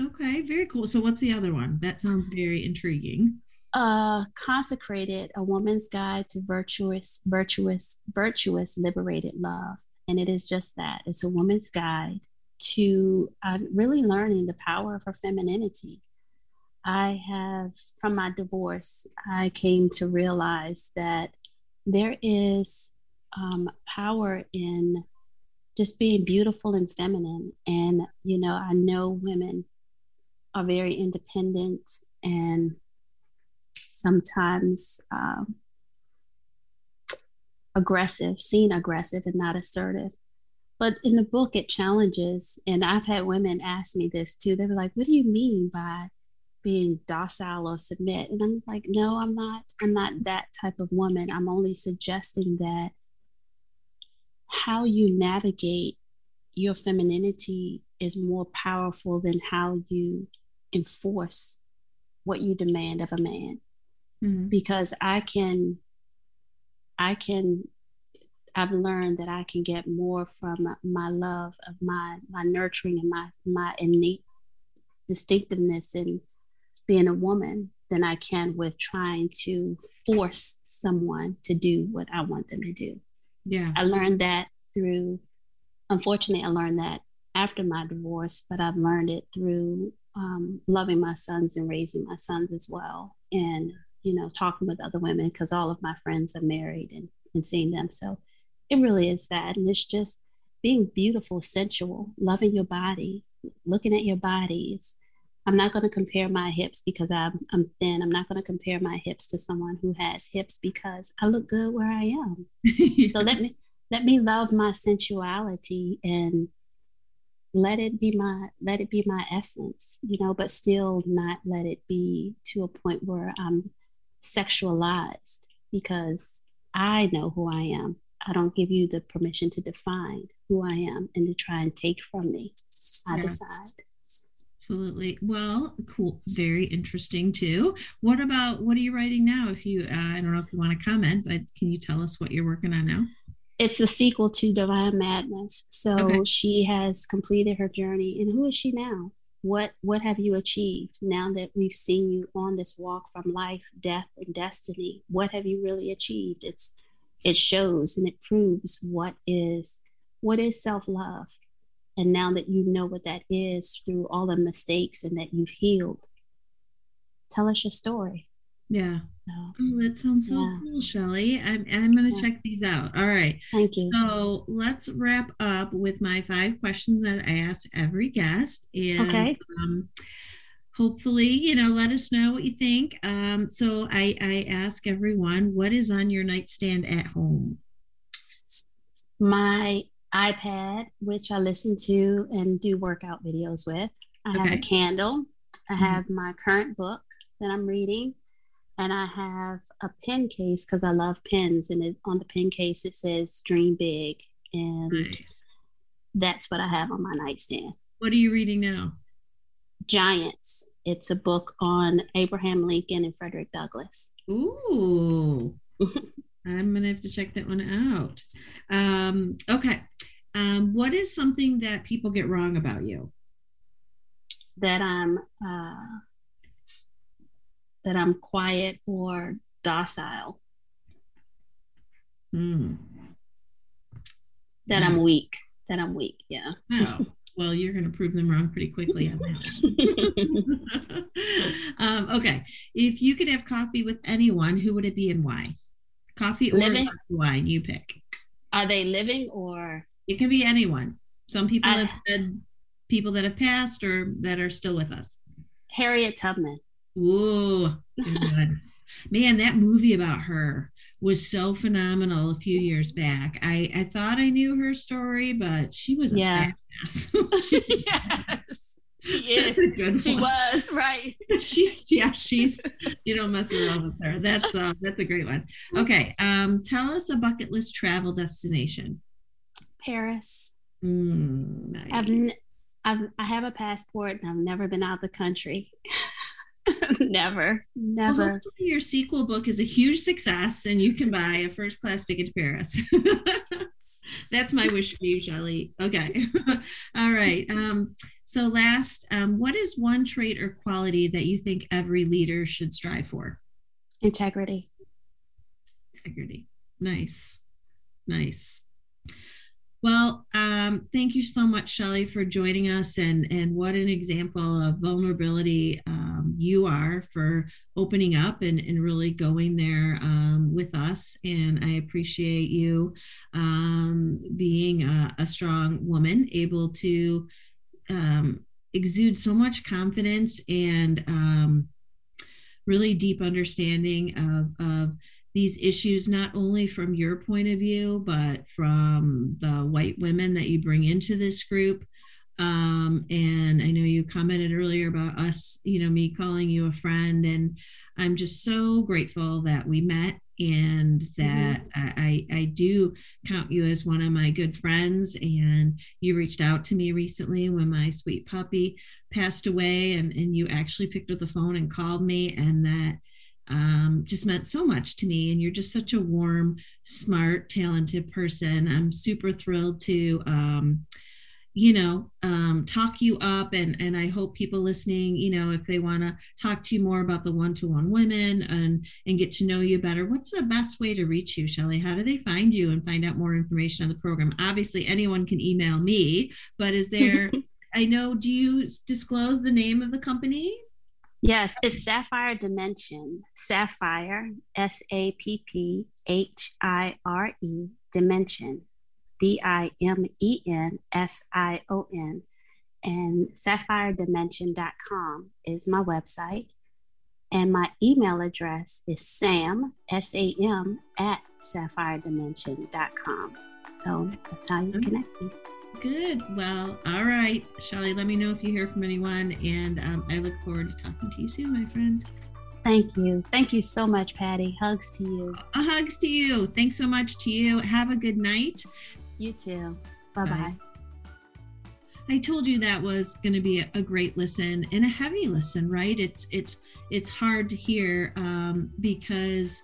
Speaker 1: Okay, very cool. So what's the other one? That sounds very intriguing.
Speaker 2: Uh, consecrated a woman's guide to virtuous, virtuous, virtuous, liberated love, and it is just that. It's a woman's guide to uh, really learning the power of her femininity I have, from my divorce, I came to realize that there is um, power in just being beautiful and feminine. And, you know, I know women are very independent and sometimes um, aggressive, seen aggressive and not assertive. But in the book, it challenges, and I've had women ask me this too. They were like, What do you mean by being docile or submit. And i'm like no i'm not i'm not that type of woman. I'm only suggesting that how you navigate your femininity is more powerful than how you enforce what you demand of a man. Mm-hmm. because i can i can i've learned that i can get more from my love of my my nurturing and my my innate distinctiveness and being a woman than I can with trying to force someone to do what I want them to do.
Speaker 1: Yeah.
Speaker 2: I learned that through, unfortunately, I learned that after my divorce, but I've learned it through um, loving my sons and raising my sons as well. And, you know, talking with other women because all of my friends are married and, and seeing them. So it really is that. And it's just, being beautiful, sensual, loving your body, looking at your bodies. I'm not going to compare my hips because I'm, I'm thin. I'm not going to compare my hips to someone who has hips because I look good where I am. yeah. So let me let me love my sensuality and let it be my let it be my essence, you know, but still not let it be to a point where I'm sexualized because I know who I am. I don't give you the permission to define who I am and to try and take from me. I yes. decide.
Speaker 1: Absolutely. Well, cool. Very interesting too. What about what are you writing now? If you, uh, I don't know if you want to comment, but can you tell us what you're working on now?
Speaker 2: It's the sequel to Divine Madness. So okay. she has completed her journey, and who is she now? What What have you achieved now that we've seen you on this walk from life, death, and destiny? What have you really achieved? It's it shows and it proves what is what is self love and now that you know what that is through all the mistakes and that you've healed, tell us your story.
Speaker 1: Yeah. So, oh, that sounds so yeah. cool, Shelly. I'm, I'm going to yeah. check these out. All right.
Speaker 2: Thank you.
Speaker 1: So let's wrap up with my five questions that I ask every guest. And,
Speaker 2: okay.
Speaker 1: Um, hopefully, you know, let us know what you think. Um, so I, I ask everyone, what is on your nightstand at home?
Speaker 2: My iPad, which I listen to and do workout videos with. I okay. have a candle. I mm-hmm. have my current book that I'm reading, and I have a pen case because I love pens. And it, on the pen case, it says "Dream Big," and nice. that's what I have on my nightstand.
Speaker 1: What are you reading now?
Speaker 2: Giants. It's a book on Abraham Lincoln and Frederick Douglass.
Speaker 1: Ooh. I'm gonna have to check that one out. Um, okay, um, what is something that people get wrong about you?
Speaker 2: That I'm uh, that I'm quiet or docile.
Speaker 1: Hmm.
Speaker 2: That I'm hmm. weak. That I'm weak. Yeah.
Speaker 1: Oh. Well, you're going to prove them wrong pretty quickly on that. um, okay. If you could have coffee with anyone, who would it be and why? Coffee or living? wine, you pick.
Speaker 2: Are they living or?
Speaker 1: It can be anyone. Some people I, have said people that have passed or that are still with us.
Speaker 2: Harriet Tubman.
Speaker 1: Ooh, man, that movie about her was so phenomenal a few years back. I, I thought I knew her story, but she was a yeah.
Speaker 2: yes. She is. She was right.
Speaker 1: she's yeah. She's you don't mess around with her. That's uh, that's a great one. Okay. Um, tell us a bucket list travel destination.
Speaker 2: Paris.
Speaker 1: Mm, nice.
Speaker 2: I've, I've I have a passport and I've never been out of the country. never, never. Well,
Speaker 1: your sequel book is a huge success, and you can buy a first class ticket to Paris. That's my wish for you, Shelly. Okay. All right. Um, so, last, um, what is one trait or quality that you think every leader should strive for?
Speaker 2: Integrity.
Speaker 1: Integrity. Nice. Nice. Well, um, thank you so much, Shelly, for joining us, and and what an example of vulnerability um, you are for opening up and, and really going there um, with us. And I appreciate you um, being a, a, strong woman, able to um, exude so much confidence and um, really deep understanding of of these issues not only from your point of view but from the white women that you bring into this group um, and i know you commented earlier about us you know me calling you a friend and i'm just so grateful that we met and that mm-hmm. I, I do count you as one of my good friends and you reached out to me recently when my sweet puppy passed away and, and you actually picked up the phone and called me and that um, just meant so much to me. And you're just such a warm, smart, talented person. I'm super thrilled to, um, you know, um, talk you up. And, and I hope people listening, you know, if they want to talk to you more about the one to one women and, and get to know you better, what's the best way to reach you, Shelly? How do they find you and find out more information on the program? Obviously, anyone can email me, but is there, I know, do you disclose the name of the company?
Speaker 2: Yes, it's Sapphire Dimension. Sapphire, S A P P H I R E, Dimension, D I M E N S I O N. And sapphiredimension.com is my website. And my email address is sam, S A M, at sapphiredimension.com. So that's how you mm-hmm. connect me.
Speaker 1: Good. Well, all right. Shelly, let me know if you hear from anyone. And um, I look forward to talking to you soon, my friend.
Speaker 2: Thank you. Thank you so much, Patty. Hugs to you.
Speaker 1: Uh, hugs to you. Thanks so much to you. Have a good night.
Speaker 2: You too. Bye bye.
Speaker 1: I told you that was going to be a, a, great listen and a heavy listen, right? It's it's it's hard to hear um, because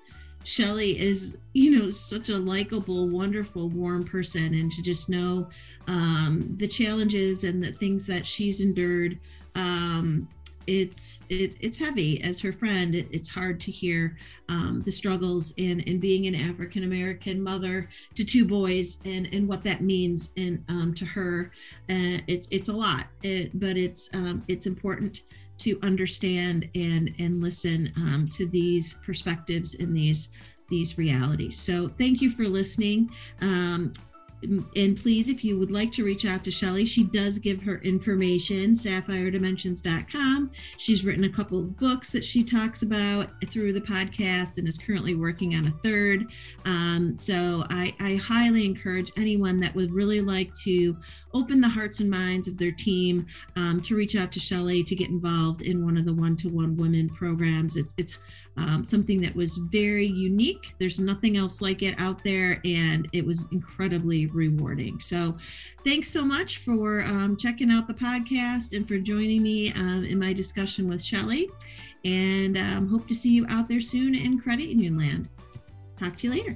Speaker 1: Shelly is, you know, such a likable, wonderful, warm person, and to just know um, the challenges and the things that she's endured um, it's it, it's heavy as her friend. It, it's hard to hear um, the struggles in in being an african american mother to two boys and and what that means and um, to her. Uh, it, it's a lot it, but it's um, it's important to understand and and listen um, to these perspectives and these these realities. So thank you for listening. Um, and please, if you would like to reach out to Shelly, she does give her information, sapphiredimensions.com. She's written a couple of books that she talks about through the podcast and is currently working on a third. Um, so I, I highly encourage anyone that would really like to open the hearts and minds of their team um, to reach out to Shelly to get involved in one of the one to one women programs. It's, it's um, something that was very unique. There's nothing else like it out there, and it was incredibly rewarding. So, thanks so much for um, checking out the podcast and for joining me um, in my discussion with Shelly. And um, hope to see you out there soon in Credit Union Land. Talk to you later.